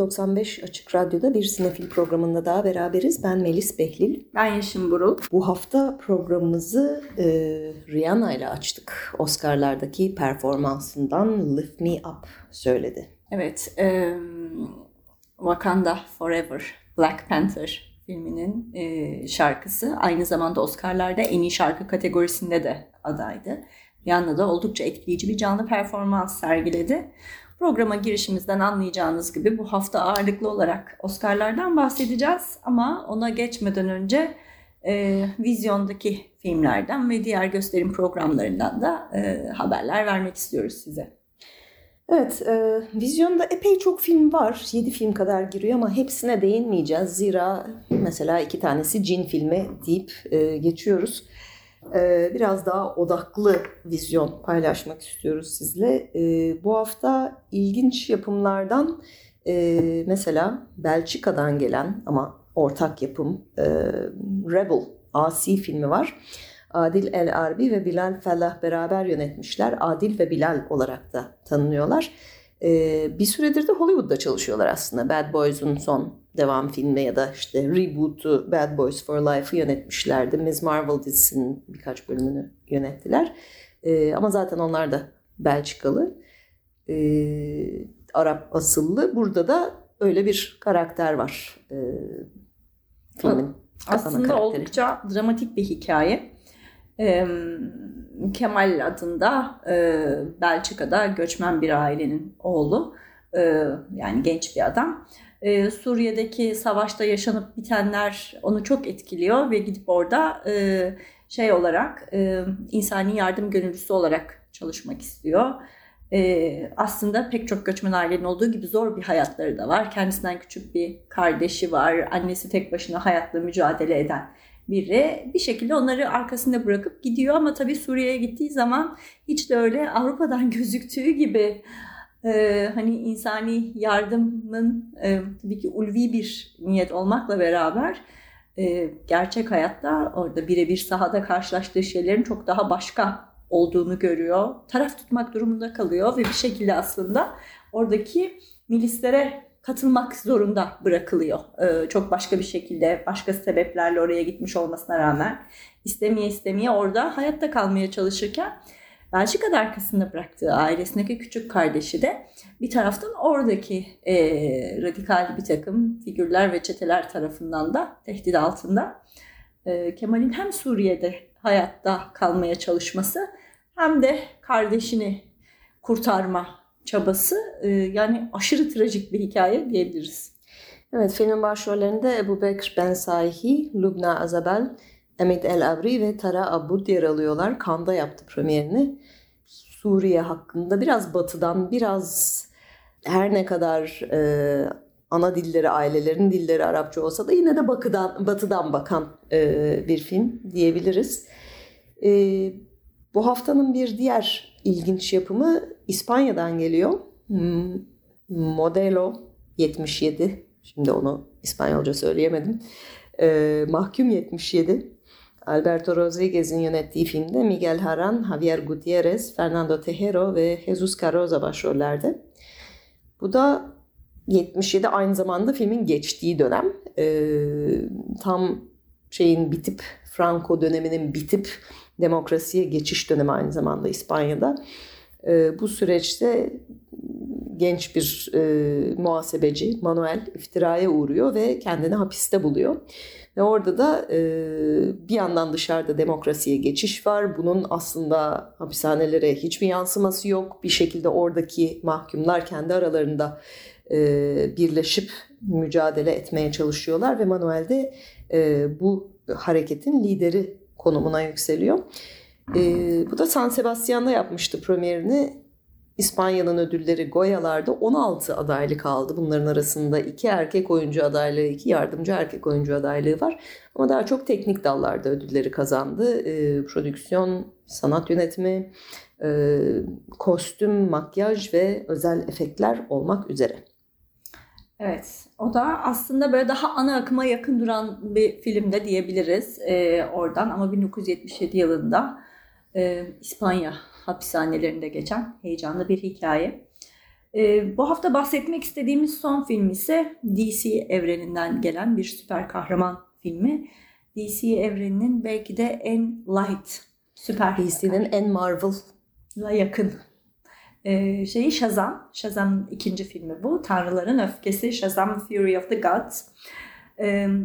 95 Açık Radyo'da bir sinefil programında daha beraberiz. Ben Melis Behlil. Ben Yeşim Burul. Bu hafta programımızı e, Rihanna ile açtık. Oscar'lardaki performansından Lift Me Up söyledi. Evet, e, Wakanda Forever, Black Panther filminin e, şarkısı. Aynı zamanda Oscar'larda en iyi şarkı kategorisinde de adaydı. Rihanna da oldukça etkileyici bir canlı performans sergiledi. Programa girişimizden anlayacağınız gibi bu hafta ağırlıklı olarak Oscar'lardan bahsedeceğiz ama ona geçmeden önce e, vizyondaki filmlerden ve diğer gösterim programlarından da e, haberler vermek istiyoruz size. Evet, e, vizyonda epey çok film var. 7 film kadar giriyor ama hepsine değinmeyeceğiz. Zira mesela iki tanesi cin filmi deyip e, geçiyoruz. Ee, biraz daha odaklı vizyon paylaşmak istiyoruz sizle. Ee, bu hafta ilginç yapımlardan e, mesela Belçika'dan gelen ama ortak yapım e, Rebel Asi filmi var. Adil El Arbi ve Bilal Fellah beraber yönetmişler. Adil ve Bilal olarak da tanınıyorlar. Ee, bir süredir de Hollywood'da çalışıyorlar aslında. Bad Boys'un son devam filmi ya da işte reboot'u Bad Boys for Life'ı yönetmişlerdi. Ms. Marvel dizisinin birkaç bölümünü yönettiler. Ee, ama zaten onlar da Belçikalı. Ee, Arap asıllı. Burada da öyle bir karakter var ee, filmin. Aslında oldukça dramatik bir hikaye. Ee, Kemal adında e, Belçika'da göçmen bir ailenin oğlu. E, yani genç bir adam e, Suriye'deki savaşta yaşanıp bitenler onu çok etkiliyor ve gidip orada e, şey olarak e, insani yardım gönüllüsü olarak çalışmak istiyor. E, aslında pek çok göçmen ailenin olduğu gibi zor bir hayatları da var. Kendisinden küçük bir kardeşi var. Annesi tek başına hayatla mücadele eden biri bir şekilde onları arkasında bırakıp gidiyor ama tabii Suriye'ye gittiği zaman hiç de öyle Avrupa'dan gözüktüğü gibi e, hani insani yardımın e, tabii ki ulvi bir niyet olmakla beraber e, gerçek hayatta orada birebir sahada karşılaştığı şeylerin çok daha başka olduğunu görüyor. Taraf tutmak durumunda kalıyor ve bir şekilde aslında oradaki milislere katılmak zorunda bırakılıyor. Ee, çok başka bir şekilde, başka sebeplerle oraya gitmiş olmasına rağmen istemeye istemeye orada hayatta kalmaya çalışırken Belçika'da arkasında bıraktığı ailesindeki küçük kardeşi de bir taraftan oradaki e, radikal bir takım figürler ve çeteler tarafından da tehdit altında. E, Kemal'in hem Suriye'de hayatta kalmaya çalışması hem de kardeşini kurtarma çabası e, yani aşırı trajik bir hikaye diyebiliriz. Evet filmin başrollerinde Ebu Bekir Ben Saihi, Lubna Azabel, Emit El Abri ve Tara Abud yer alıyorlar. Kanda yaptı premierini. Suriye hakkında biraz batıdan biraz her ne kadar e, ana dilleri ailelerin dilleri Arapça olsa da yine de bakıdan, batıdan bakan e, bir film diyebiliriz. E, bu haftanın bir diğer ilginç yapımı İspanya'dan geliyor. Hmm, Modelo 77. Şimdi onu İspanyolca söyleyemedim. E, Mahkum 77. Alberto Rodriguez'in yönettiği filmde Miguel Haran, Javier Gutierrez, Fernando Tejero ve Jesus Carroza başrollerde. Bu da 77 aynı zamanda filmin geçtiği dönem. Ee, tam şeyin bitip, Franco döneminin bitip demokrasiye geçiş dönemi aynı zamanda İspanya'da. Ee, bu süreçte genç bir e, muhasebeci Manuel iftiraya uğruyor ve kendini hapiste buluyor. Ve orada da e, bir yandan dışarıda demokrasiye geçiş var. Bunun aslında hapishanelere hiçbir yansıması yok. Bir şekilde oradaki mahkumlar kendi aralarında e, birleşip mücadele etmeye çalışıyorlar ve Manuel de e, bu hareketin lideri konumuna yükseliyor. E, bu da San Sebastian'da yapmıştı premierini. İspanya'nın ödülleri Goya'larda 16 adaylık aldı. Bunların arasında iki erkek oyuncu adaylığı, iki yardımcı erkek oyuncu adaylığı var. Ama daha çok teknik dallarda ödülleri kazandı. E, prodüksiyon, sanat yönetimi, e, kostüm, makyaj ve özel efektler olmak üzere. Evet, o da aslında böyle daha ana akıma yakın duran bir filmde diyebiliriz e, oradan ama 1977 yılında e, İspanya hapishanelerinde geçen heyecanlı bir hikaye. E, bu hafta bahsetmek istediğimiz son film ise DC evreninden gelen bir süper kahraman filmi. DC evreninin belki de en light süper DC'nin en Marvel'la yakın e, şeyi Shazam. Shazam ikinci filmi bu. Tanrıların Öfkesi. Shazam Fury of the Gods.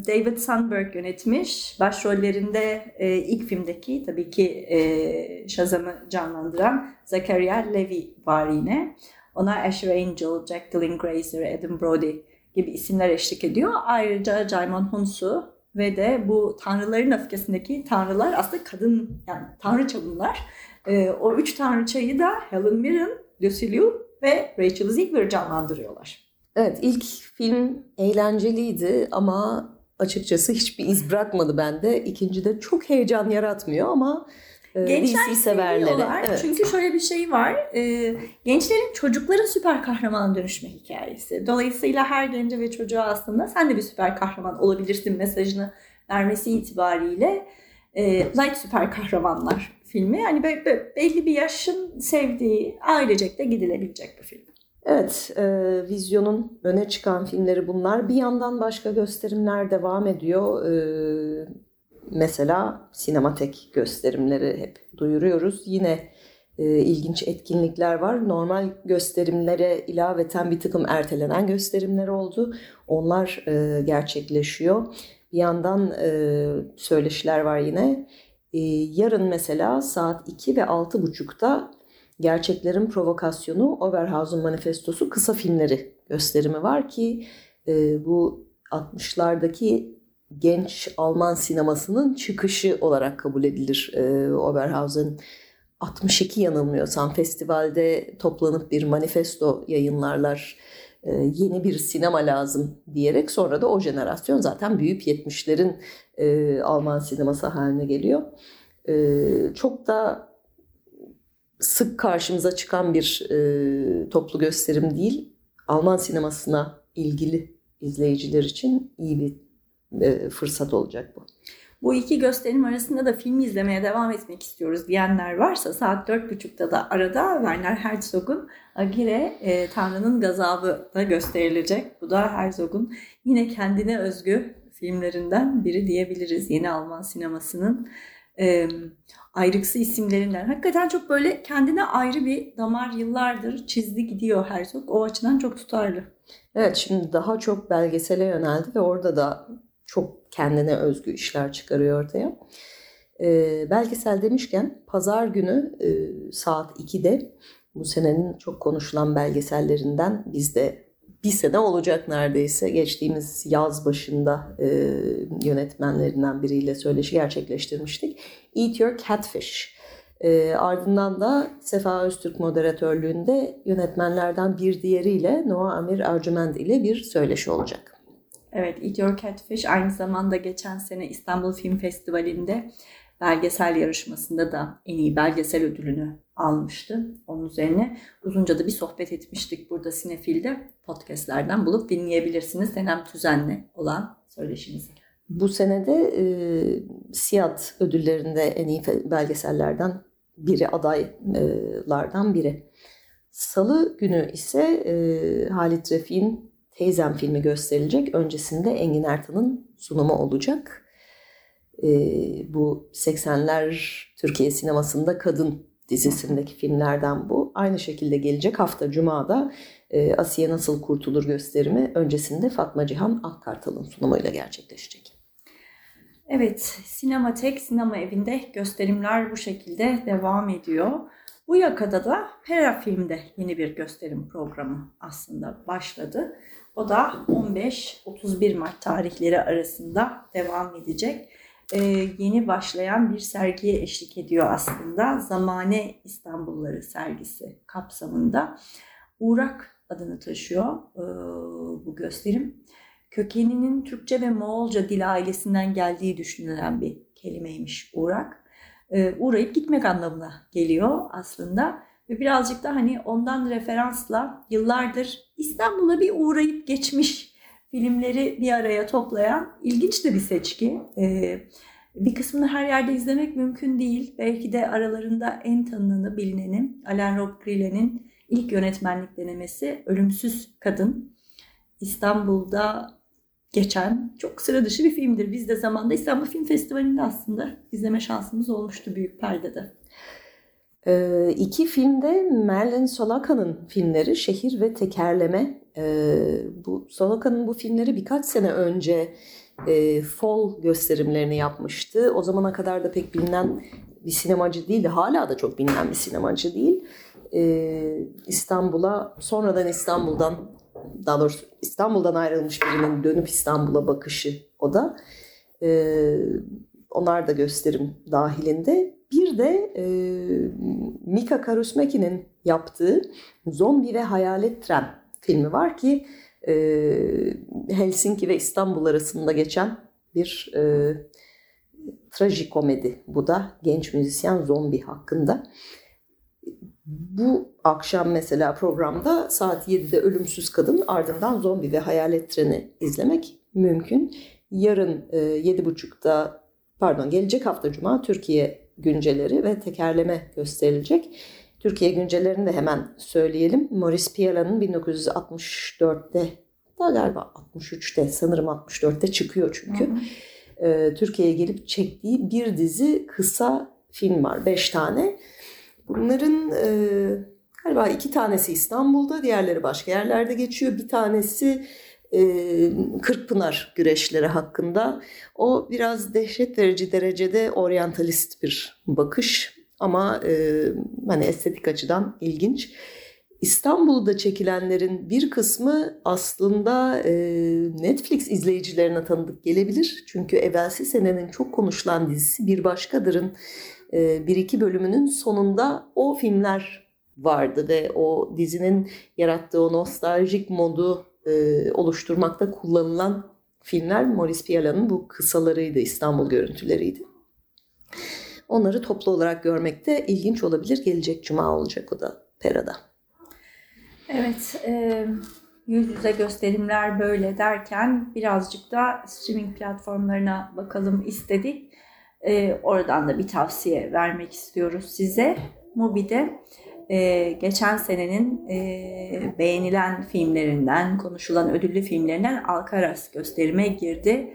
David Sandberg yönetmiş. Başrollerinde e, ilk filmdeki tabii ki e, Shazam'ı canlandıran Zachariah Levi var yine. Ona Asher Angel, Jack Dylan Grazer, Adam Brody gibi isimler eşlik ediyor. Ayrıca Jaimon Hunsu ve de bu tanrıların öfkesindeki tanrılar aslında kadın yani tanrıça bunlar. E, o üç tanrıçayı da Helen Mirren, Lucy Liu ve Rachel Ziegler canlandırıyorlar. Evet ilk film eğlenceliydi ama açıkçası hiçbir iz bırakmadı bende. İkinci de çok heyecan yaratmıyor ama e, Gençler DC severleri. Evet. Çünkü şöyle bir şey var. E, gençlerin çocukların süper kahraman dönüşme hikayesi. Dolayısıyla her gence ve çocuğa aslında sen de bir süper kahraman olabilirsin mesajını vermesi itibariyle e, light süper kahramanlar filmi. Yani belli bir yaşın sevdiği ailecek de gidilebilecek bir film. Evet, e, vizyonun öne çıkan filmleri bunlar. Bir yandan başka gösterimler devam ediyor. E, mesela sinematek gösterimleri hep duyuruyoruz. Yine e, ilginç etkinlikler var. Normal gösterimlere ilaveten bir takım ertelenen gösterimler oldu. Onlar e, gerçekleşiyor. Bir yandan e, söyleşiler var yine. E, yarın mesela saat 2 ve 6.30'da Gerçeklerin Provokasyonu Oberhausen Manifestosu kısa filmleri gösterimi var ki e, bu 60'lardaki genç Alman sinemasının çıkışı olarak kabul edilir e, Oberhausen. 62 yanılmıyorsam festivalde toplanıp bir manifesto yayınlarlar. E, yeni bir sinema lazım diyerek sonra da o jenerasyon zaten büyük 70'lerin e, Alman sineması haline geliyor. E, çok da sık karşımıza çıkan bir e, toplu gösterim değil. Alman sinemasına ilgili izleyiciler için iyi bir e, fırsat olacak bu. Bu iki gösterim arasında da film izlemeye devam etmek istiyoruz diyenler varsa saat dört buçukta da arada Werner Herzog'un Agire e, Tanrı'nın Gazabı da gösterilecek. Bu da Herzog'un yine kendine özgü filmlerinden biri diyebiliriz yeni Alman sinemasının e, ayrıksı isimlerinden. Hakikaten çok böyle kendine ayrı bir damar yıllardır çizdi gidiyor Herzog. O açıdan çok tutarlı. Evet şimdi daha çok belgesele yöneldi ve orada da çok kendine özgü işler çıkarıyor ortaya. E, belgesel demişken pazar günü e, saat 2'de bu senenin çok konuşulan belgesellerinden biz de bir sene olacak neredeyse. Geçtiğimiz yaz başında e, yönetmenlerinden biriyle söyleşi gerçekleştirmiştik. Eat Your Catfish. E, ardından da Sefa Öztürk moderatörlüğünde yönetmenlerden bir diğeriyle Noah Amir Arcüment ile bir söyleşi olacak. Evet, Eat Your Catfish aynı zamanda geçen sene İstanbul Film Festivali'nde belgesel yarışmasında da en iyi belgesel ödülünü almıştı. Onun üzerine uzunca da bir sohbet etmiştik burada Sinefil'de. Podcastlerden bulup dinleyebilirsiniz. Senem Tüzen'le olan söyleşimizi. Bu senede e, Siyat ödüllerinde en iyi belgesellerden biri, adaylardan biri. Salı günü ise e, Halit Refik'in Teyzem filmi gösterilecek. Öncesinde Engin Ertan'ın sunumu olacak. E, bu 80'ler Türkiye sinemasında kadın dizisindeki filmlerden bu. Aynı şekilde gelecek hafta Cuma'da e, Asiye Nasıl Kurtulur gösterimi öncesinde Fatma Cihan Akkartal'ın sunumuyla gerçekleşecek. Evet, Sinematek Sinema Evi'nde gösterimler bu şekilde devam ediyor. Bu yakada da Pera Film'de yeni bir gösterim programı aslında başladı. O da 15-31 Mart tarihleri arasında devam edecek. E, yeni başlayan bir sergiye eşlik ediyor aslında. Zamane İstanbulları sergisi kapsamında. Uğrak adını taşıyor e, bu gösterim. Kökeninin Türkçe ve Moğolca dil ailesinden geldiği düşünülen bir kelimeymiş uğrak. E, uğrayıp gitmek anlamına geliyor aslında. Ve birazcık da hani ondan referansla yıllardır İstanbul'a bir uğrayıp geçmiş filmleri bir araya toplayan ilginç de bir seçki. Ee, bir kısmını her yerde izlemek mümkün değil. Belki de aralarında en tanınanı, bilineni Alain Robbe-Grillet'in ilk yönetmenlik denemesi Ölümsüz Kadın. İstanbul'da geçen çok sıra dışı bir filmdir. Biz de zamanda İstanbul Film Festivali'nde aslında izleme şansımız olmuştu büyük perdede. Ee, iki filmde Merlin Solaka'nın filmleri Şehir ve Tekerleme. Ee, bu Solaka'nın bu filmleri birkaç sene önce e, Fall gösterimlerini yapmıştı. O zamana kadar da pek bilinen bir sinemacı değildi. Hala da çok bilinen bir sinemacı değil. Ee, İstanbul'a sonradan İstanbul'dan daha doğrusu İstanbul'dan ayrılmış birinin dönüp İstanbul'a bakışı o da. Ee, onlar da gösterim dahilinde. Bir de e, Mika Karusmeki'nin yaptığı Zombi ve Hayalet Tren filmi var ki e, Helsinki ve İstanbul arasında geçen bir e, trajikomedi bu da genç müzisyen zombi hakkında. Bu akşam mesela programda saat 7'de Ölümsüz Kadın ardından Zombi ve Hayalet Treni izlemek mümkün. Yarın e, 7.30'da pardon gelecek hafta Cuma Türkiye günceleri ve tekerleme gösterilecek. Türkiye güncellerini de hemen söyleyelim. Maurice Piala'nın 1964'te daha galiba 63'te sanırım 64'te çıkıyor çünkü. Hı hı. Ee, Türkiye'ye gelip çektiği bir dizi kısa film var. Beş tane. Bunların e, galiba iki tanesi İstanbul'da, diğerleri başka yerlerde geçiyor. Bir tanesi e, Kırkpınar güreşleri hakkında. O biraz dehşet verici derecede oryantalist bir bakış ama e, hani estetik açıdan ilginç. İstanbul'da çekilenlerin bir kısmı aslında e, Netflix izleyicilerine tanıdık gelebilir. Çünkü evvelsi senenin çok konuşulan dizisi Bir Başkadır'ın e, bir iki bölümünün sonunda o filmler vardı ve o dizinin yarattığı o nostaljik modu e, oluşturmakta kullanılan filmler Maurice Piala'nın bu kısalarıydı, İstanbul görüntüleriydi. Onları toplu olarak görmek de ilginç olabilir. Gelecek cuma olacak o da Pera'da. Evet, e, yüz yüze gösterimler böyle derken birazcık da streaming platformlarına bakalım istedik. E, oradan da bir tavsiye vermek istiyoruz size. Mubi'de e, geçen senenin e, beğenilen filmlerinden, konuşulan ödüllü filmlerinden Alcaraz gösterime girdi.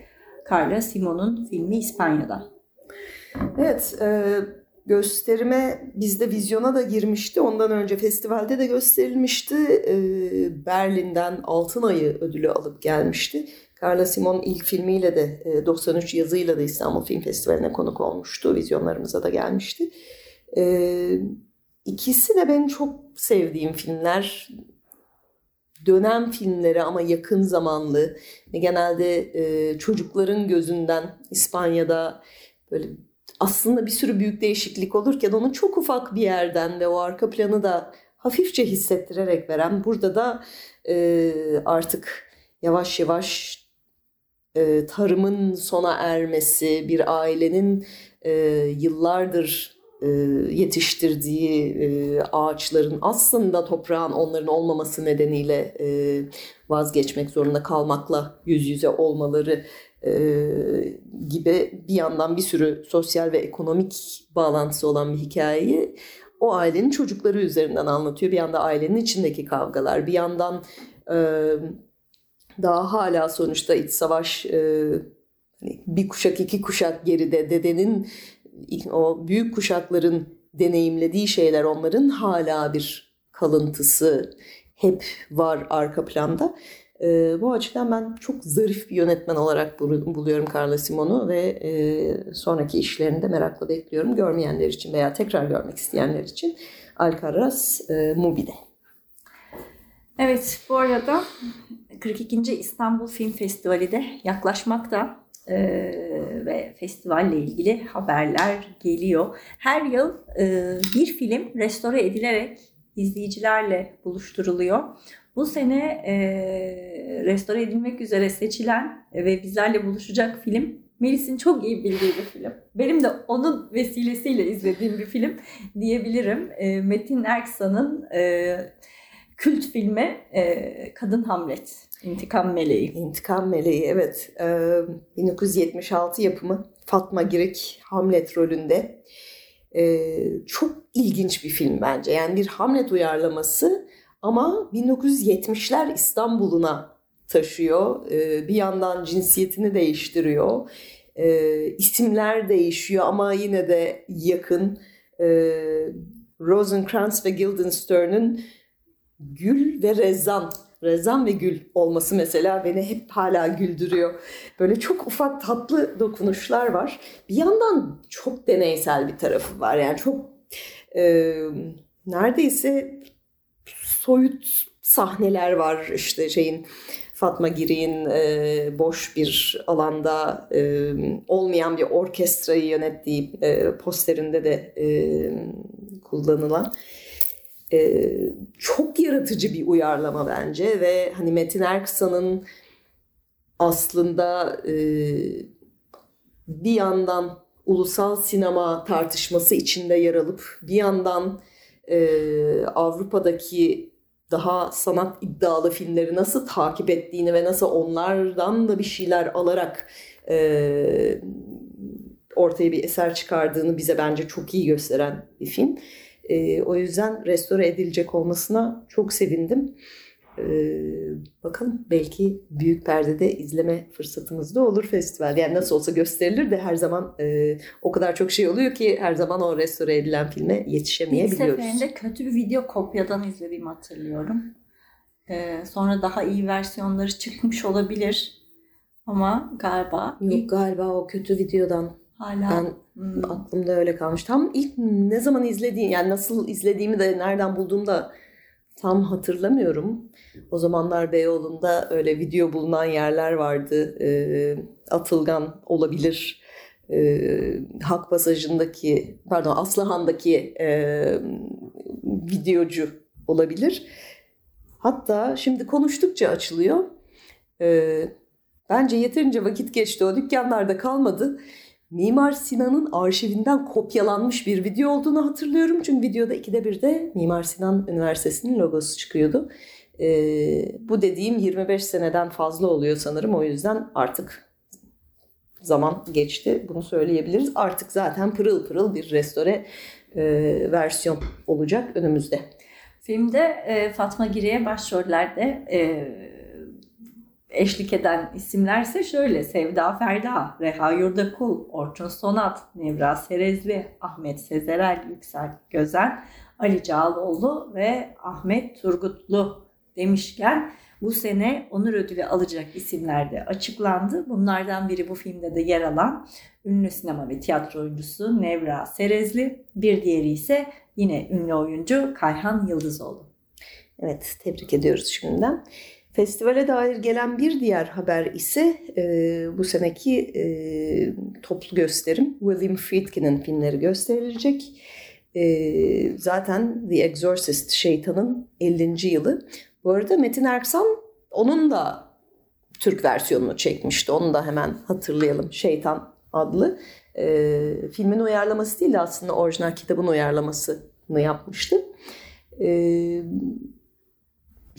Carla Simon'un filmi İspanya'da. Evet, e, gösterime bizde vizyona da girmişti. Ondan önce festivalde de gösterilmişti. E, Berlin'den Altın Ayı ödülü alıp gelmişti. Carla Simon ilk filmiyle de e, 93 yazıyla da İstanbul Film Festivali'ne konuk olmuştu. Vizyonlarımıza da gelmişti. Evet İkisi de benim çok sevdiğim filmler. Dönem filmleri ama yakın zamanlı. Genelde e, çocukların gözünden İspanya'da böyle aslında bir sürü büyük değişiklik olurken onu çok ufak bir yerden ve o arka planı da hafifçe hissettirerek veren burada da e, artık yavaş yavaş e, tarımın sona ermesi, bir ailenin e, yıllardır e, yetiştirdiği e, ağaçların aslında toprağın onların olmaması nedeniyle e, vazgeçmek zorunda kalmakla yüz yüze olmaları gibi bir yandan bir sürü sosyal ve ekonomik bağlantısı olan bir hikayeyi o ailenin çocukları üzerinden anlatıyor. Bir yanda ailenin içindeki kavgalar, bir yandan daha hala sonuçta iç savaş hani bir kuşak iki kuşak geride dedenin o büyük kuşakların deneyimlediği şeyler onların hala bir kalıntısı hep var arka planda. E, bu açıdan ben çok zarif bir yönetmen olarak buluyorum Carla Simon'u ve e, sonraki işlerini de merakla bekliyorum. Görmeyenler için veya tekrar görmek isteyenler için Alcaraz e, Mubi'de. Evet bu arada 42. İstanbul Film Festivali de yaklaşmakta. e, ve festivalle ilgili haberler geliyor. Her yıl e, bir film restore edilerek izleyicilerle buluşturuluyor. Bu sene e, restore edilmek üzere seçilen ve bizlerle buluşacak film Melis'in çok iyi bildiği bir film. Benim de onun vesilesiyle izlediğim bir film diyebilirim. E, Metin Erksan'ın e, kült filmi e, Kadın Hamlet. İntikam Meleği. İntikam Meleği evet. Ee, 1976 yapımı Fatma Girik Hamlet rolünde. Ee, çok ilginç bir film bence. Yani bir Hamlet uyarlaması ama 1970'ler İstanbul'una taşıyor. Ee, bir yandan cinsiyetini değiştiriyor. Ee, isimler değişiyor ama yine de yakın. Ee, Rosencrantz ve Guildenstern'ın Gül ve Rezan Rezan ve Gül olması mesela beni hep hala güldürüyor. Böyle çok ufak tatlı dokunuşlar var. Bir yandan çok deneysel bir tarafı var. Yani çok e, neredeyse soyut sahneler var. İşte şeyin Fatma Girik'in e, boş bir alanda e, olmayan bir orkestrayı yönettiği e, posterinde de e, kullanılan e, çok yaratıcı bir uyarlama bence ve hani Metin Erksan'ın aslında e, bir yandan ulusal sinema tartışması içinde yer alıp bir yandan e, Avrupa'daki daha sanat iddialı filmleri nasıl takip ettiğini ve nasıl onlardan da bir şeyler alarak e, ortaya bir eser çıkardığını bize bence çok iyi gösteren bir film. E, o yüzden restore edilecek olmasına çok sevindim. E, bakalım belki büyük perdede izleme fırsatımız da olur festival. Yani nasıl olsa gösterilir de her zaman e, o kadar çok şey oluyor ki her zaman o restore edilen filme yetişemeyebiliyoruz. İlk seferinde kötü bir video kopyadan izlediğimi hatırlıyorum. Ee, sonra daha iyi versiyonları çıkmış olabilir. Ama galiba Yok ilk... galiba o kötü videodan hala ben hmm. aklımda öyle kalmış. Tam ilk ne zaman izlediğim yani nasıl izlediğimi de nereden bulduğumu da tam hatırlamıyorum. O zamanlar Beyoğlu'nda öyle video bulunan yerler vardı. E, Atılgan olabilir. E, Hak Pasajı'ndaki pardon Aslıhan'daki e, videocu olabilir. Hatta şimdi konuştukça açılıyor. E, bence yeterince vakit geçti. O dükkanlarda kalmadı. Mimar Sinan'ın arşivinden kopyalanmış bir video olduğunu hatırlıyorum. Çünkü videoda ikide bir de Mimar Sinan Üniversitesi'nin logosu çıkıyordu. Ee, bu dediğim 25 seneden fazla oluyor sanırım. O yüzden artık zaman geçti. Bunu söyleyebiliriz. Artık zaten pırıl pırıl bir restore e, versiyon olacak önümüzde. Filmde e, Fatma Giri'ye başrollerde e, eşlik eden isimlerse şöyle Sevda Ferda, Reha Yurdakul, Orçun Sonat, Nevra Serezli, Ahmet Sezerel, Yüksel Gözen, Ali Cağaloğlu ve Ahmet Turgutlu demişken bu sene onur ödülü alacak isimler de açıklandı. Bunlardan biri bu filmde de yer alan ünlü sinema ve tiyatro oyuncusu Nevra Serezli. Bir diğeri ise yine ünlü oyuncu Kayhan Yıldızoğlu. Evet tebrik ediyoruz şimdiden. Festivale dair gelen bir diğer haber ise e, bu seneki e, toplu gösterim. William Friedkin'in filmleri gösterilecek. E, zaten The Exorcist Şeytan'ın 50. yılı. Bu arada Metin Erksan onun da Türk versiyonunu çekmişti. Onu da hemen hatırlayalım. Şeytan adlı. E, filmin uyarlaması değil de aslında orijinal kitabın uyarlamasını yapmıştı. E,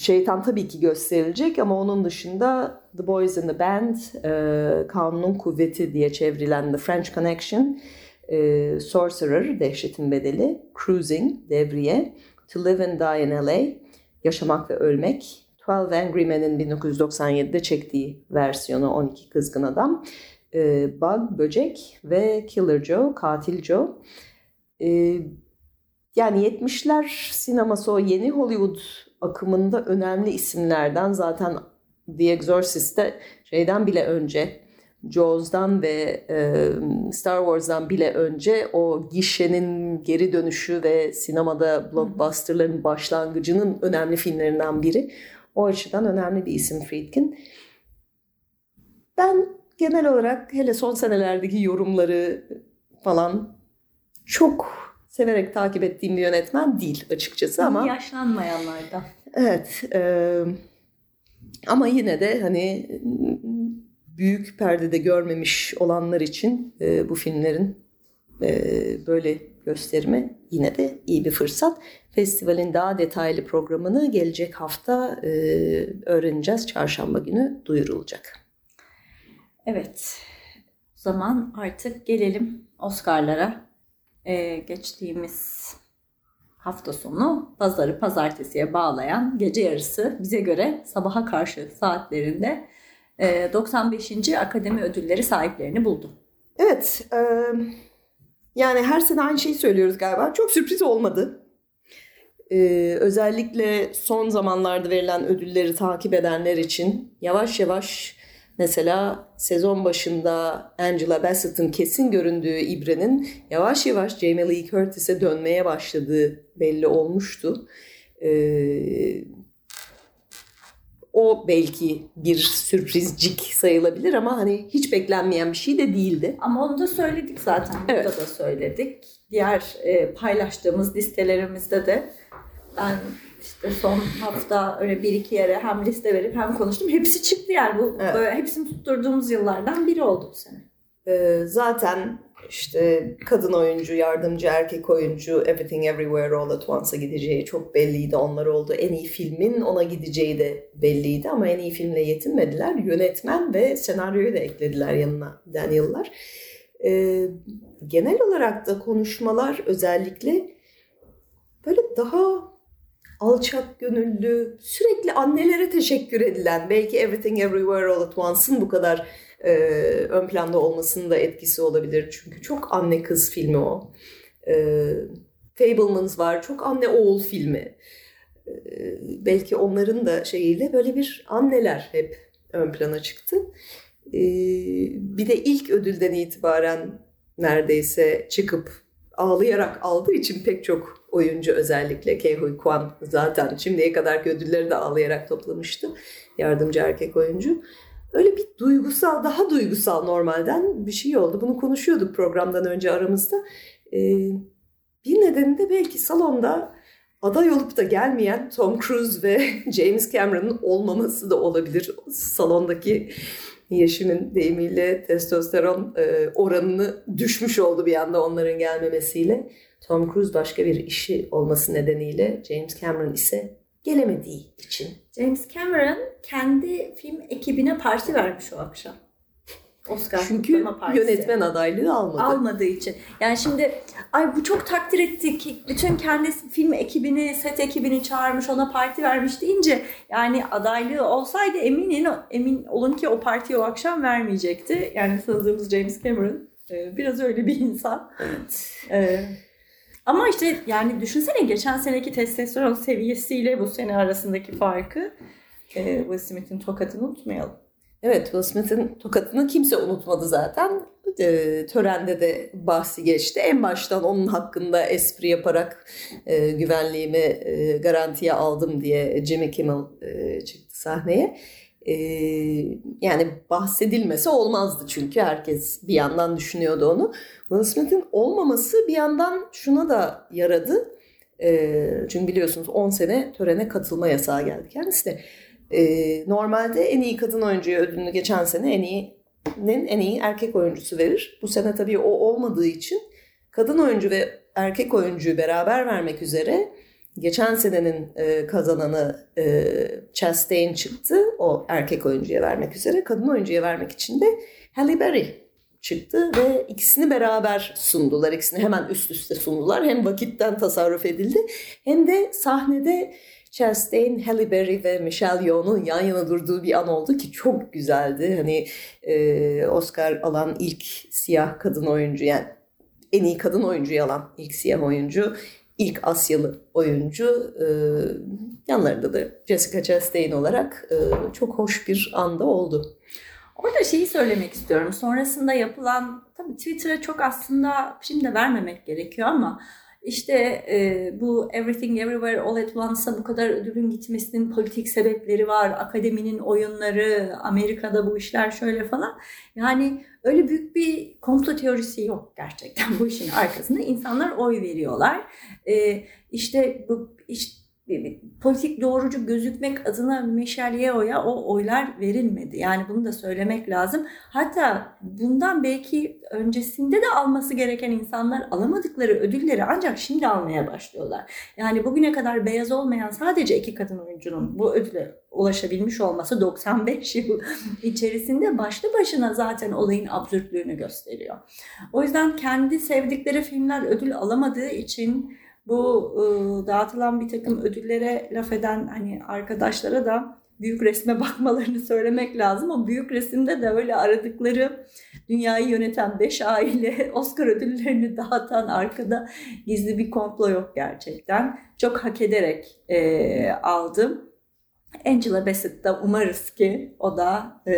Şeytan tabii ki gösterilecek ama onun dışında The Boys in the Band, e, Kanunun Kuvveti diye çevrilen The French Connection, e, Sorcerer, Dehşetin Bedeli, Cruising, Devriye, To Live and Die in L.A., Yaşamak ve Ölmek, 12 Angry Men'in 1997'de çektiği versiyonu 12 Kızgın Adam, e, Bug, Böcek ve Killer Joe, Katil Joe. E, yani 70'ler sineması o yeni Hollywood akımında önemli isimlerden zaten The Exorcist'te şeyden bile önce Jaws'dan ve e, Star Wars'dan bile önce o gişenin geri dönüşü ve sinemada blockbusterların başlangıcının önemli filmlerinden biri. O açıdan önemli bir isim Friedkin. Ben genel olarak hele son senelerdeki yorumları falan çok severek takip ettiğim bir yönetmen değil açıkçası ama yaşlanmayanlardan. evet e, ama yine de hani büyük perdede görmemiş olanlar için e, bu filmlerin e, böyle gösterimi yine de iyi bir fırsat. Festivalin daha detaylı programını gelecek hafta e, öğreneceğiz. Çarşamba günü duyurulacak. Evet. O zaman artık gelelim Oscar'lara. Ee, geçtiğimiz hafta sonu pazarı pazartesiye bağlayan gece yarısı bize göre sabaha karşı saatlerinde e, 95. Akademi Ödülleri sahiplerini buldu. Evet. E, yani her sene aynı şeyi söylüyoruz galiba. Çok sürpriz olmadı. Ee, özellikle son zamanlarda verilen ödülleri takip edenler için yavaş yavaş mesela sezon başında Angela Bassett'ın kesin göründüğü ibrenin yavaş yavaş Jamie Lee Curtis'e dönmeye başladığı belli olmuştu. Ee, o belki bir sürprizcik sayılabilir ama hani hiç beklenmeyen bir şey de değildi. Ama onu da söyledik zaten. Burada evet. da söyledik. Diğer e, paylaştığımız listelerimizde de ben işte son hafta öyle bir iki yere hem liste verip hem konuştum. Hepsi çıktı yani. Bu evet. böyle hepsini tutturduğumuz yıllardan biri oldu bu sene. Ee, zaten işte kadın oyuncu, yardımcı erkek oyuncu Everything Everywhere All At Once'a gideceği çok belliydi. Onlar oldu. En iyi filmin ona gideceği de belliydi ama en iyi filmle yetinmediler. Yönetmen ve senaryoyu da eklediler yanına Daniel'lar. Ee, genel olarak da konuşmalar özellikle böyle daha alçak gönüllü, sürekli annelere teşekkür edilen, belki Everything Everywhere All At Once'ın bu kadar e, ön planda olmasının da etkisi olabilir. Çünkü çok anne kız filmi o. E, Fablemans var, çok anne oğul filmi. E, belki onların da şeyiyle böyle bir anneler hep ön plana çıktı. E, bir de ilk ödülden itibaren neredeyse çıkıp ağlayarak aldığı için pek çok oyuncu özellikle Kehui Kwan zaten şimdiye kadar ödülleri de ağlayarak toplamıştı. Yardımcı erkek oyuncu. Öyle bir duygusal, daha duygusal normalden bir şey oldu. Bunu konuşuyorduk programdan önce aramızda. Ee, bir nedeni de belki salonda aday olup da gelmeyen Tom Cruise ve James Cameron'ın olmaması da olabilir. Salondaki Yeşim'in deyimiyle testosteron e, oranını düşmüş oldu bir anda onların gelmemesiyle. Tom Cruise başka bir işi olması nedeniyle James Cameron ise gelemediği için. James Cameron kendi film ekibine parti vermiş o akşam. Oscar Çünkü yönetmen adaylığı almadı. Almadığı için. Yani şimdi ay bu çok takdir ettik. Bütün kendi film ekibini, set ekibini çağırmış, ona parti vermiş deyince yani adaylığı olsaydı eminim emin olun ki o partiyi o akşam vermeyecekti. Yani tanıdığımız James Cameron e, biraz öyle bir insan. Evet. Ee, ama işte yani düşünsene geçen seneki testosteron seviyesiyle bu sene arasındaki farkı. E, Will Smith'in tokatını unutmayalım. Evet Will Smith'in tokatını kimse unutmadı zaten. E, törende de bahsi geçti. En baştan onun hakkında espri yaparak e, güvenliğimi e, garantiye aldım diye Jimmy Kimmel e, çıktı sahneye. E, yani bahsedilmese olmazdı çünkü herkes bir yandan düşünüyordu onu. Will Smith'in olmaması bir yandan şuna da yaradı. E, çünkü biliyorsunuz 10 sene törene katılma yasağı geldi kendisine. E, normalde en iyi kadın oyuncuya ödülünü geçen sene en iyinin en iyi erkek oyuncusu verir. Bu sene tabii o olmadığı için kadın oyuncu ve erkek oyuncuyu beraber vermek üzere geçen senenin e, kazananı e, Chastain çıktı. O erkek oyuncuya vermek üzere. Kadın oyuncuya vermek için de Halle Berry çıktı ve ikisini beraber sundular. İkisini hemen üst üste sundular. Hem vakitten tasarruf edildi hem de sahnede Chastain, Halle Berry ve Michelle Yeoh'un yan yana durduğu bir an oldu ki çok güzeldi. Hani e, Oscar alan ilk siyah kadın oyuncu yani en iyi kadın oyuncuyu alan ilk siyah oyuncu, ilk Asyalı oyuncu. E, yanlarında da Jessica Chastain olarak e, çok hoş bir anda oldu. Orada şeyi söylemek istiyorum. Sonrasında yapılan, tabii Twitter'a çok aslında şimdi vermemek gerekiyor ama işte e, bu Everything Everywhere All at Once'a bu kadar ödülün gitmesinin politik sebepleri var. Akademinin oyunları, Amerika'da bu işler şöyle falan. Yani öyle büyük bir komplo teorisi yok gerçekten bu işin arkasında. İnsanlar oy veriyorlar. E, işte bu işte politik doğrucu gözükmek adına Michel o oylar verilmedi. Yani bunu da söylemek lazım. Hatta bundan belki öncesinde de alması gereken insanlar alamadıkları ödülleri ancak şimdi almaya başlıyorlar. Yani bugüne kadar beyaz olmayan sadece iki kadın oyuncunun bu ödüle ulaşabilmiş olması 95 yıl içerisinde başlı başına zaten olayın absürtlüğünü gösteriyor. O yüzden kendi sevdikleri filmler ödül alamadığı için bu e, dağıtılan bir takım ödüllere laf eden hani arkadaşlara da büyük resme bakmalarını söylemek lazım. O büyük resimde de öyle aradıkları dünyayı yöneten beş aile Oscar ödüllerini dağıtan arkada gizli bir komplo yok gerçekten. Çok hak ederek e, aldım. Angela Bassett da umarız ki o da e,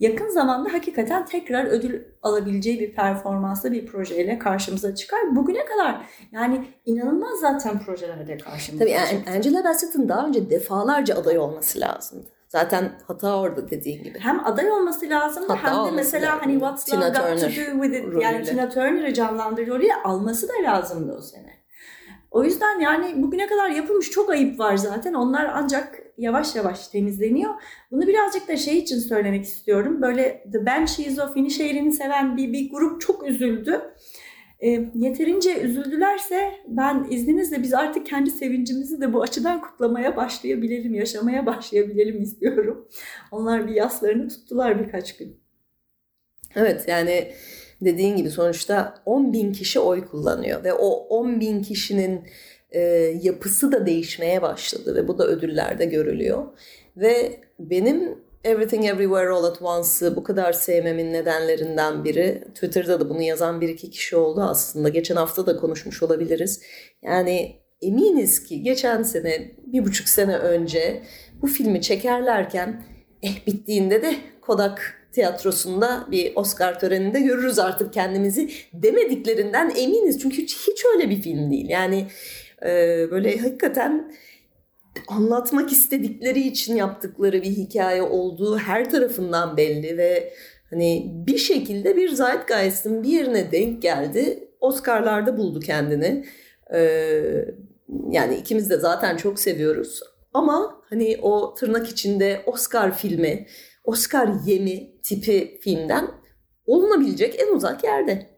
yakın zamanda hakikaten tekrar ödül alabileceği bir performansla bir projeyle karşımıza çıkar. Bugüne kadar yani inanılmaz zaten projelerde karşımıza Tabii yani Angela Bassett'ın daha önce defalarca aday olması lazımdı. Zaten hata orada dediğin gibi. Hem aday olması lazımdı Hatta hem de mesela lazım. hani What's Tina Love Got to Do With It rolüyle. yani Tina Turner'ı canlandırıyor rolüyle alması da lazımdı o sene. O yüzden yani bugüne kadar yapılmış çok ayıp var zaten. Onlar ancak yavaş yavaş temizleniyor. Bunu birazcık da şey için söylemek istiyorum. Böyle The Banshees of Inisherin'i seven bir, bir grup çok üzüldü. E, yeterince üzüldülerse ben izninizle biz artık kendi sevincimizi de bu açıdan kutlamaya başlayabilelim, yaşamaya başlayabilelim istiyorum. Onlar bir yaslarını tuttular birkaç gün. Evet yani dediğin gibi sonuçta 10 bin kişi oy kullanıyor ve o 10 bin kişinin e, yapısı da değişmeye başladı ve bu da ödüllerde görülüyor. Ve benim Everything Everywhere All at Once'ı bu kadar sevmemin nedenlerinden biri, Twitter'da da bunu yazan bir iki kişi oldu aslında. Geçen hafta da konuşmuş olabiliriz. Yani eminiz ki geçen sene, bir buçuk sene önce bu filmi çekerlerken eh bittiğinde de Kodak tiyatrosunda bir Oscar töreninde görürüz artık kendimizi demediklerinden eminiz. Çünkü hiç, hiç öyle bir film değil. Yani e, böyle hakikaten anlatmak istedikleri için yaptıkları bir hikaye olduğu her tarafından belli ve hani bir şekilde bir Zeitgeist'in bir yerine denk geldi. Oscar'larda buldu kendini. Ee, yani ikimiz de zaten çok seviyoruz. Ama hani o tırnak içinde Oscar filmi, Oscar yemi tipi filmden olunabilecek en uzak yerde.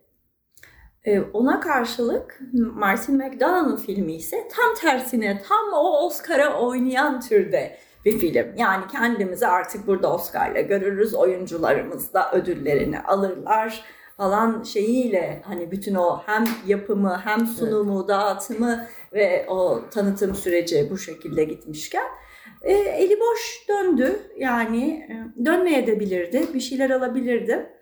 Ee, ona karşılık Martin McDonagh'ın filmi ise tam tersine tam o Oscar'a oynayan türde bir film. Yani kendimizi artık burada Oscar'la görürüz. Oyuncularımız da ödüllerini alırlar falan şeyiyle hani bütün o hem yapımı hem sunumu, evet. dağıtımı ve o tanıtım süreci bu şekilde gitmişken e, eli boş döndü. Yani e, dönmeye de bilirdi. Bir şeyler alabilirdi.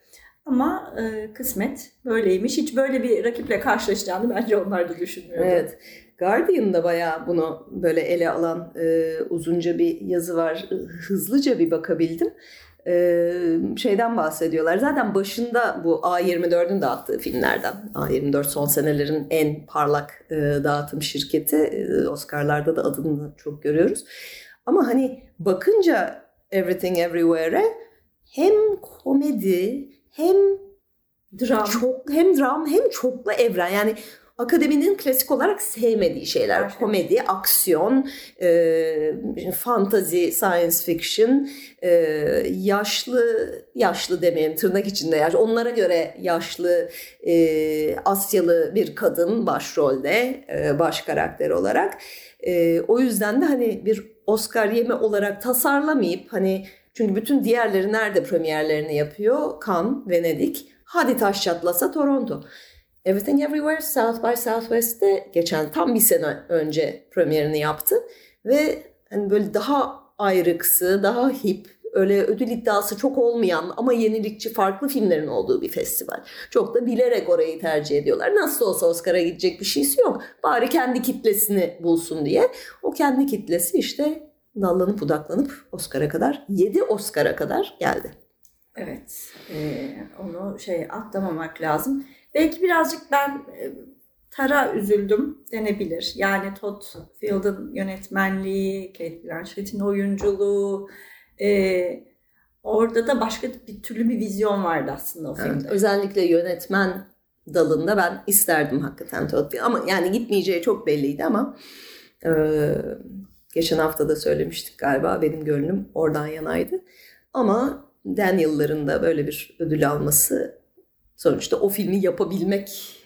Ama e, kısmet böyleymiş. Hiç böyle bir rakiple karşılaşacağını bence onlar da düşünmüyordu. Evet. Guardian'da bayağı bunu böyle ele alan e, uzunca bir yazı var. Hızlıca bir bakabildim. E, şeyden bahsediyorlar. Zaten başında bu A24'ün dağıttığı filmlerden. A24 son senelerin en parlak e, dağıtım şirketi. E, Oscar'larda da adını çok görüyoruz. Ama hani bakınca Everything Everywhere'e hem komedi hem dram. çok hem dram hem çoklu evren. Yani akademinin klasik olarak sevmediği şeyler. Evet. komedi aksiyon e, fantazi science fiction e, yaşlı yaşlı demeyelim tırnak içinde yaş onlara göre yaşlı e, Asyalı bir kadın başrolde e, baş karakter olarak. E, o yüzden de hani bir Oscar yemi olarak tasarlamayıp hani çünkü bütün diğerleri nerede premierlerini yapıyor? Cannes, Venedik. Hadi taş çatlasa Toronto. Everything Everywhere South by Southwest'te geçen tam bir sene önce premierini yaptı. Ve hani böyle daha ayrıksı, daha hip, öyle ödül iddiası çok olmayan ama yenilikçi farklı filmlerin olduğu bir festival. Çok da bilerek orayı tercih ediyorlar. Nasıl olsa Oscar'a gidecek bir şeysi yok. Bari kendi kitlesini bulsun diye. O kendi kitlesi işte dallanıp budaklanıp Oscar'a kadar 7 Oscar'a kadar geldi. Evet. e, onu şey atlamamak lazım. Belki birazcık ben e, tara üzüldüm denebilir. Yani Todd Field'ın yönetmenliği, Kate Blanchett'in oyunculuğu, e, orada da başka bir türlü bir vizyon vardı aslında o Evet, filmde. özellikle yönetmen dalında ben isterdim hakikaten Todd Field. Ama yani gitmeyeceği çok belliydi ama e, geçen hafta da söylemiştik galiba benim gönlüm oradan yanaydı. Ama Daniel'ların da böyle bir ödül alması sonuçta o filmi yapabilmek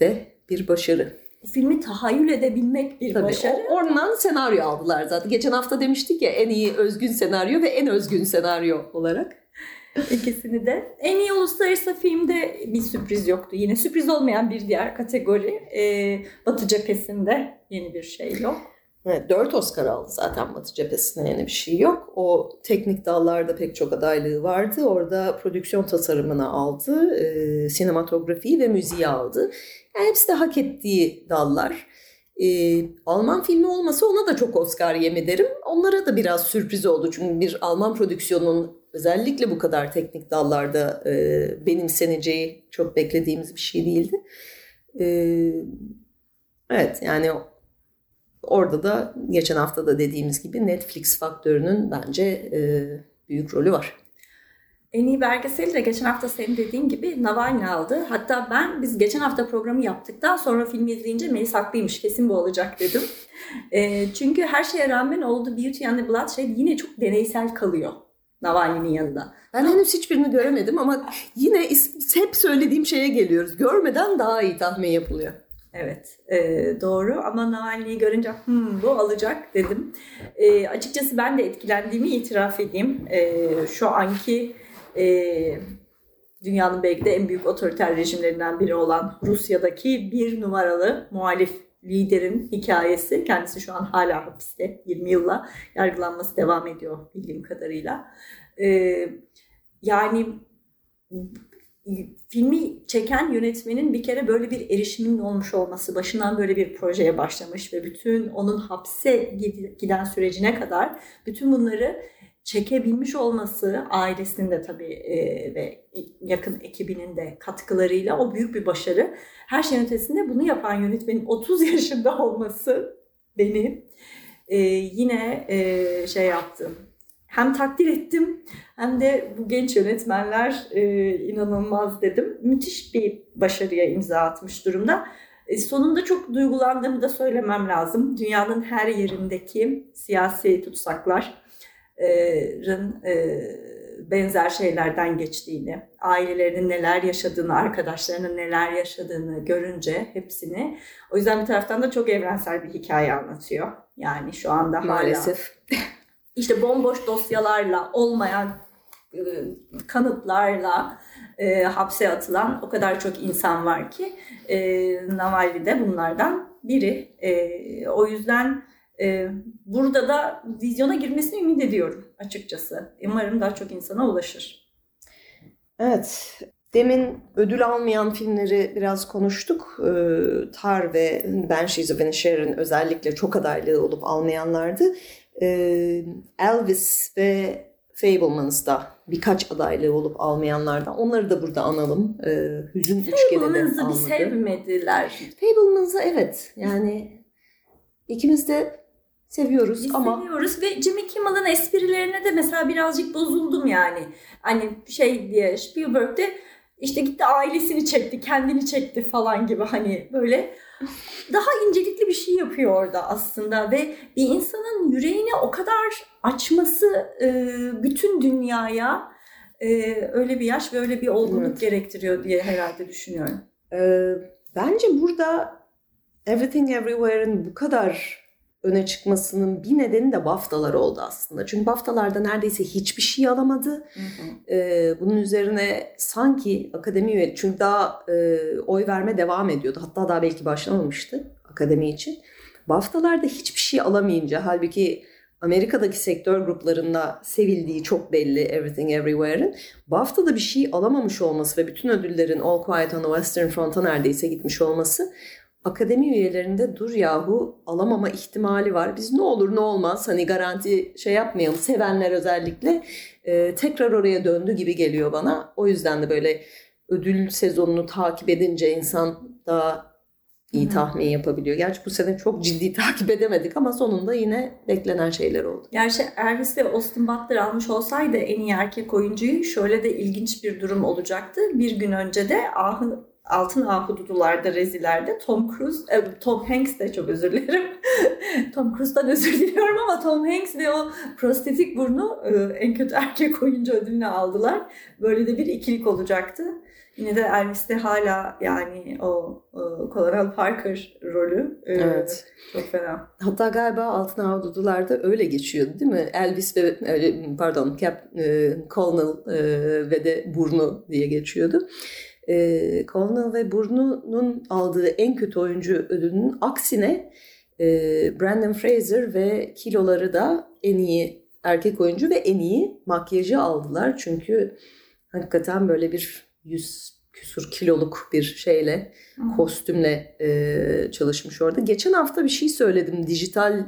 de bir başarı. O filmi tahayyül edebilmek bir Tabii başarı. oradan senaryo aldılar zaten. Geçen hafta demiştik ya en iyi özgün senaryo ve en özgün senaryo olarak. İkisini de. En iyi uluslararası filmde bir sürpriz yoktu. Yine sürpriz olmayan bir diğer kategori. Ee, Batı cephesinde yeni bir şey yok. Evet, 4 Oscar aldı zaten Batı cephesine yeni bir şey yok. O teknik dallarda pek çok adaylığı vardı. Orada prodüksiyon tasarımını aldı, e, sinematografiyi ve müziği aldı. Yani hepsi de hak ettiği dallar. E, Alman filmi olmasa ona da çok Oscar yem ederim. Onlara da biraz sürpriz oldu. Çünkü bir Alman prodüksiyonun özellikle bu kadar teknik dallarda e, benimseneceği çok beklediğimiz bir şey değildi. E, evet yani Orada da geçen hafta da dediğimiz gibi Netflix faktörünün bence e, büyük rolü var. En iyi belgeseli de geçen hafta senin dediğin gibi Navalny aldı. Hatta ben biz geçen hafta programı yaptıktan sonra filmi izleyince Melis haklıymış kesin bu olacak dedim. E, çünkü her şeye rağmen oldu Beauty and the Bloodshed yine çok deneysel kalıyor Navalny'nin yanında. Ben henüz hiçbirini göremedim ama yine hep söylediğim şeye geliyoruz. Görmeden daha iyi tahmin yapılıyor. Evet e, doğru ama Navalny'yi görünce hmm, bu alacak dedim. E, açıkçası ben de etkilendiğimi itiraf edeyim. E, şu anki e, dünyanın belki de en büyük otoriter rejimlerinden biri olan Rusya'daki bir numaralı muhalif liderin hikayesi. Kendisi şu an hala hapiste 20 yılla yargılanması devam ediyor bildiğim kadarıyla. E, yani filmi çeken yönetmenin bir kere böyle bir erişimin olmuş olması, başından böyle bir projeye başlamış ve bütün onun hapse giden sürecine kadar bütün bunları çekebilmiş olması ailesinin de tabii e, ve yakın ekibinin de katkılarıyla o büyük bir başarı. Her şeyin ötesinde bunu yapan yönetmenin 30 yaşında olması beni e, yine e, şey yaptı. Hem takdir ettim hem de bu genç yönetmenler e, inanılmaz dedim. Müthiş bir başarıya imza atmış durumda. E, sonunda çok duygulandığımı da söylemem lazım. Dünyanın her yerindeki siyasi tutsakların e, benzer şeylerden geçtiğini, ailelerinin neler yaşadığını, arkadaşlarının neler yaşadığını görünce hepsini. O yüzden bir taraftan da çok evrensel bir hikaye anlatıyor. Yani şu anda hala Maalesef. İşte bomboş dosyalarla, olmayan e, kanıtlarla e, hapse atılan o kadar çok insan var ki e, Navalny de bunlardan biri. E, o yüzden e, burada da vizyona girmesini ümit ediyorum açıkçası. Umarım daha çok insana ulaşır. Evet. Demin ödül almayan filmleri biraz konuştuk. Ee, Tar ve Banshees of Inisherin özellikle çok adaylı olup almayanlardı. Elvis ve Fablemans da birkaç adaylığı olup almayanlardan. Onları da burada analım. Ee, Hüzün üçgeni de Fablemans bir almadı. sevmediler. Fablemans'ı evet yani ikimiz de seviyoruz Biz ama seviyoruz ve Jimmy Kimmel'ın esprilerine de mesela birazcık bozuldum yani. Hani şey diye Spielberg de işte gitti ailesini çekti, kendini çekti falan gibi hani böyle daha incelikli bir şey yapıyor orada aslında ve bir insanın yüreğini o kadar açması e, bütün dünyaya e, öyle bir yaş ve öyle bir olgunluk Evet. gerektiriyor diye herhalde düşünüyorum. Ee, bence burada Everything Everywhere'in bu kadar öne çıkmasının bir nedeni de BAFTA'lar oldu aslında. Çünkü BAFTA'larda neredeyse hiçbir şey alamadı. Ee, bunun üzerine sanki akademi üye, çünkü daha e, oy verme devam ediyordu. Hatta daha belki başlamamıştı akademi için. BAFTA'larda hiçbir şey alamayınca halbuki Amerika'daki sektör gruplarında sevildiği çok belli Everything Everywhere'in. BAFTA'da bir şey alamamış olması ve bütün ödüllerin All Quiet on the Western Front'a neredeyse gitmiş olması akademi üyelerinde dur yahu alamama ihtimali var. Biz ne olur ne olmaz hani garanti şey yapmayalım sevenler özellikle e, tekrar oraya döndü gibi geliyor bana. O yüzden de böyle ödül sezonunu takip edince insan daha iyi Hı. tahmin yapabiliyor. Gerçi bu sene çok ciddi takip edemedik ama sonunda yine beklenen şeyler oldu. Gerçi Elvis ve Austin Butler almış olsaydı en iyi erkek oyuncuyu şöyle de ilginç bir durum olacaktı. Bir gün önce de ahı, Altın Ahududular'da rezilerde Tom Cruise, e, Tom Hanks de çok özür dilerim. Tom Cruise'dan özür diliyorum ama Tom Hanks ve o prostetik burnu e, en kötü erkek oyuncu ödülünü aldılar. Böyle de bir ikilik olacaktı. Yine de Elvis'te hala yani o, o Colonel Parker rolü e, Evet. çok fena. Hatta galiba Altın Avludular'da öyle geçiyordu değil mi? Elvis ve e, pardon Cap, e, Colonel e, ve de Burnu diye geçiyordu. E, Colonel ve Burnu'nun aldığı en kötü oyuncu ödülünün aksine e, Brandon Fraser ve kiloları da en iyi erkek oyuncu ve en iyi makyajı aldılar. Çünkü hakikaten böyle bir yüz küsur kiloluk bir şeyle kostümle e, çalışmış orada. Geçen hafta bir şey söyledim dijital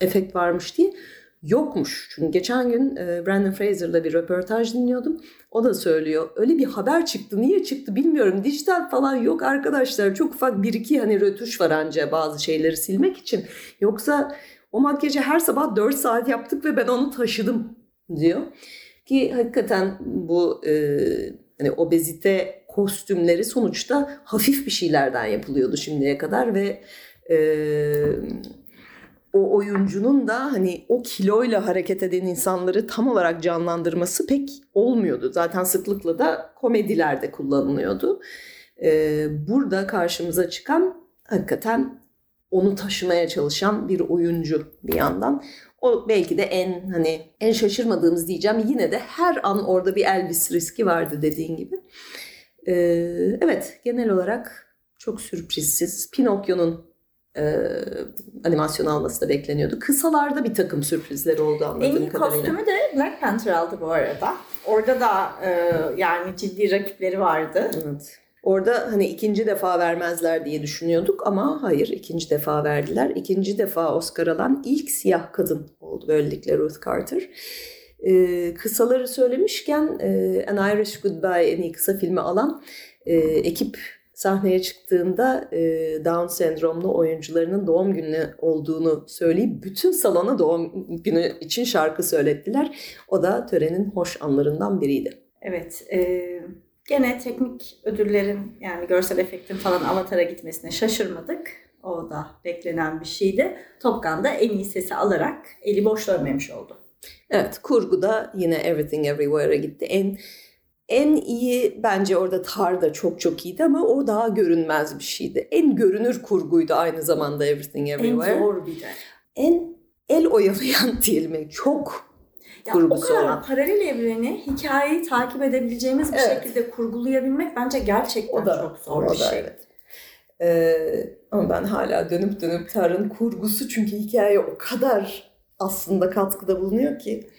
efekt varmış diye. Yokmuş. Çünkü geçen gün e, Brandon Fraser'la bir röportaj dinliyordum. O da söylüyor. Öyle bir haber çıktı. Niye çıktı bilmiyorum. Dijital falan yok arkadaşlar. Çok ufak bir iki hani rötuş var anca bazı şeyleri silmek için. Yoksa o makyajı her sabah 4 saat yaptık ve ben onu taşıdım diyor. Ki hakikaten bu e, hani obezite kostümleri sonuçta hafif bir şeylerden yapılıyordu şimdiye kadar ve e, o oyuncunun da hani o kiloyla hareket eden insanları tam olarak canlandırması pek olmuyordu. Zaten sıklıkla da komedilerde kullanılıyordu. E, burada karşımıza çıkan hakikaten onu taşımaya çalışan bir oyuncu bir yandan. O belki de en hani en şaşırmadığımız diyeceğim. Yine de her an orada bir Elvis riski vardı dediğin gibi. Ee, evet genel olarak çok sürprizsiz. Pinokyo'nun e, animasyon alması da bekleniyordu. Kısalarda bir takım sürprizler oldu En anladığım iyi kadarıyla. kostümü de Black Panther aldı bu arada. Orada da e, yani ciddi rakipleri vardı. Evet. Orada hani ikinci defa vermezler diye düşünüyorduk ama hayır ikinci defa verdiler. İkinci defa Oscar alan ilk siyah kadın oldu böylelikle Ruth Carter. Ee, kısaları söylemişken e, An Irish Goodbye en iyi kısa filmi alan e, ekip sahneye çıktığında e, Down sendromlu oyuncularının doğum günü olduğunu söyleyip bütün salona doğum günü için şarkı söylettiler. O da törenin hoş anlarından biriydi. Evet. E, gene teknik ödüllerin yani görsel efektin falan Avatar'a gitmesine şaşırmadık. O da beklenen bir şeydi. Top Gun'da en iyi sesi alarak eli boş dönmemiş oldu. Evet, kurguda yine Everything Everywhere'a gitti. En en iyi bence orada Tar da çok çok iyiydi ama o daha görünmez bir şeydi. En görünür kurguydu aynı zamanda Everything Everywhere. En zor bir de. En el oyalayan diyelim. Çok Ya o kurgusu kadar olan. paralel evreni, hikayeyi takip edebileceğimiz bir Evet. şekilde kurgulayabilmek bence gerçekten O da çok zor o bir da şey. evet. Ee, ama ben hala dönüp dönüp Tar'ın kurgusu çünkü hikaye o kadar aslında katkıda bulunuyor ki.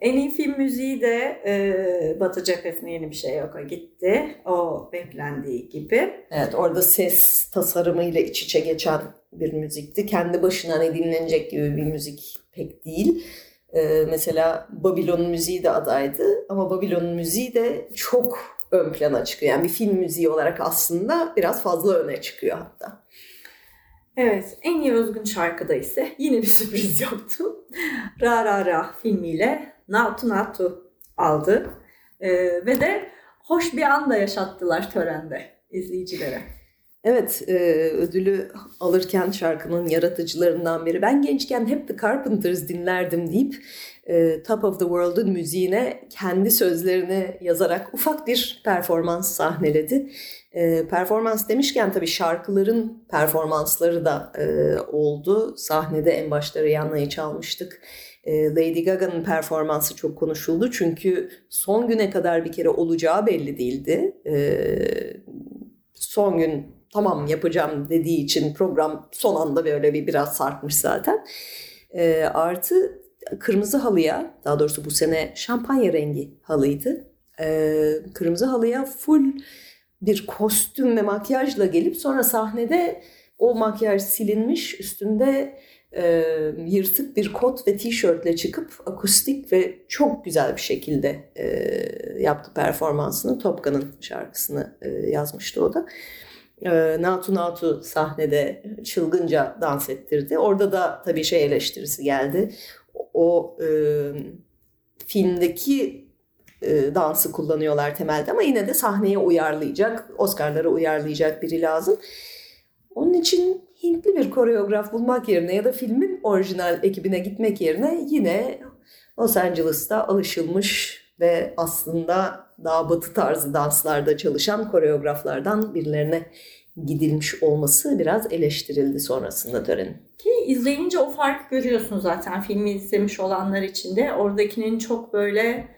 En iyi film müziği de e, Batı cephesine yeni bir şey yok. O gitti. O beklendiği gibi. Evet orada ses tasarımıyla iç içe geçen bir müzikti. Kendi başına hani dinlenecek gibi bir müzik pek değil. Ee, mesela Babylon müziği de adaydı ama Babylon müziği de çok ön plana çıkıyor. Yani bir film müziği olarak aslında biraz fazla öne çıkıyor hatta. Evet, en iyi özgün şarkıda ise yine bir sürpriz yoktu. Ra Ra Ra filmiyle Natu Natu aldı. E, ve de hoş bir anda yaşattılar törende izleyicilere. Evet, e, ödülü alırken şarkının yaratıcılarından biri. Ben gençken hep The Carpenters dinlerdim deyip e, Top of the World'un müziğine kendi sözlerini yazarak ufak bir performans sahneledi. E, performans demişken tabii şarkıların performansları da e, oldu. Sahnede en başta Rihanna'yı çalmıştık. E, Lady Gaga'nın performansı çok konuşuldu. Çünkü son güne kadar bir kere olacağı belli değildi. E, son gün tamam yapacağım dediği için program son anda böyle bir biraz sarkmış zaten. E, artı kırmızı halıya daha doğrusu bu sene şampanya rengi halıydı. E, kırmızı halıya full bir kostüm ve makyajla gelip sonra sahnede o makyaj silinmiş üstünde e, yırtık bir kot ve tişörtle çıkıp akustik ve çok güzel bir şekilde e, yaptı performansını. Top Gun'ın şarkısını e, yazmıştı o da. Natu Natu sahnede çılgınca dans ettirdi. Orada da tabii şey eleştirisi geldi. O e, filmdeki e, dansı kullanıyorlar temelde ama yine de sahneye uyarlayacak, Oscar'lara uyarlayacak biri lazım. Onun için Hintli bir koreograf bulmak yerine ya da filmin orijinal ekibine gitmek yerine yine Los Angeles'ta alışılmış ve aslında daha batı tarzı danslarda çalışan koreograflardan birilerine gidilmiş olması biraz eleştirildi sonrasında törenin. Ki izleyince o farkı görüyorsun zaten filmi izlemiş olanlar için de oradakinin çok böyle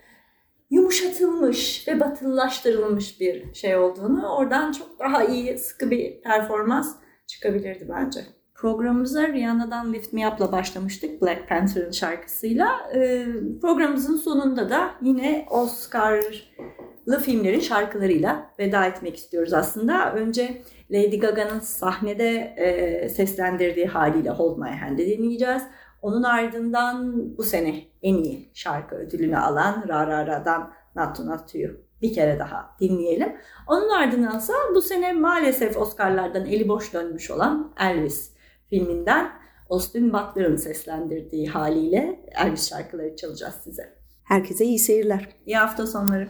yumuşatılmış ve batılılaştırılmış bir şey olduğunu oradan çok daha iyi sıkı bir performans çıkabilirdi bence. Programımıza Rihanna'dan Lift Me Up'la başlamıştık Black Panther'ın şarkısıyla. Ee, programımızın sonunda da yine Oscar'lı filmlerin şarkılarıyla veda etmek istiyoruz aslında. Önce Lady Gaga'nın sahnede e, seslendirdiği haliyle Hold My Hand'i dinleyeceğiz. Onun ardından bu sene en iyi şarkı ödülünü alan Ra Ra Ra'dan Not To Not To You bir kere daha dinleyelim. Onun ardındansa bu sene maalesef Oscar'lardan eli boş dönmüş olan Elvis filminden Austin Butler'ın seslendirdiği haliyle Elvis şarkıları çalacağız size. Herkese iyi seyirler. İyi hafta sonları.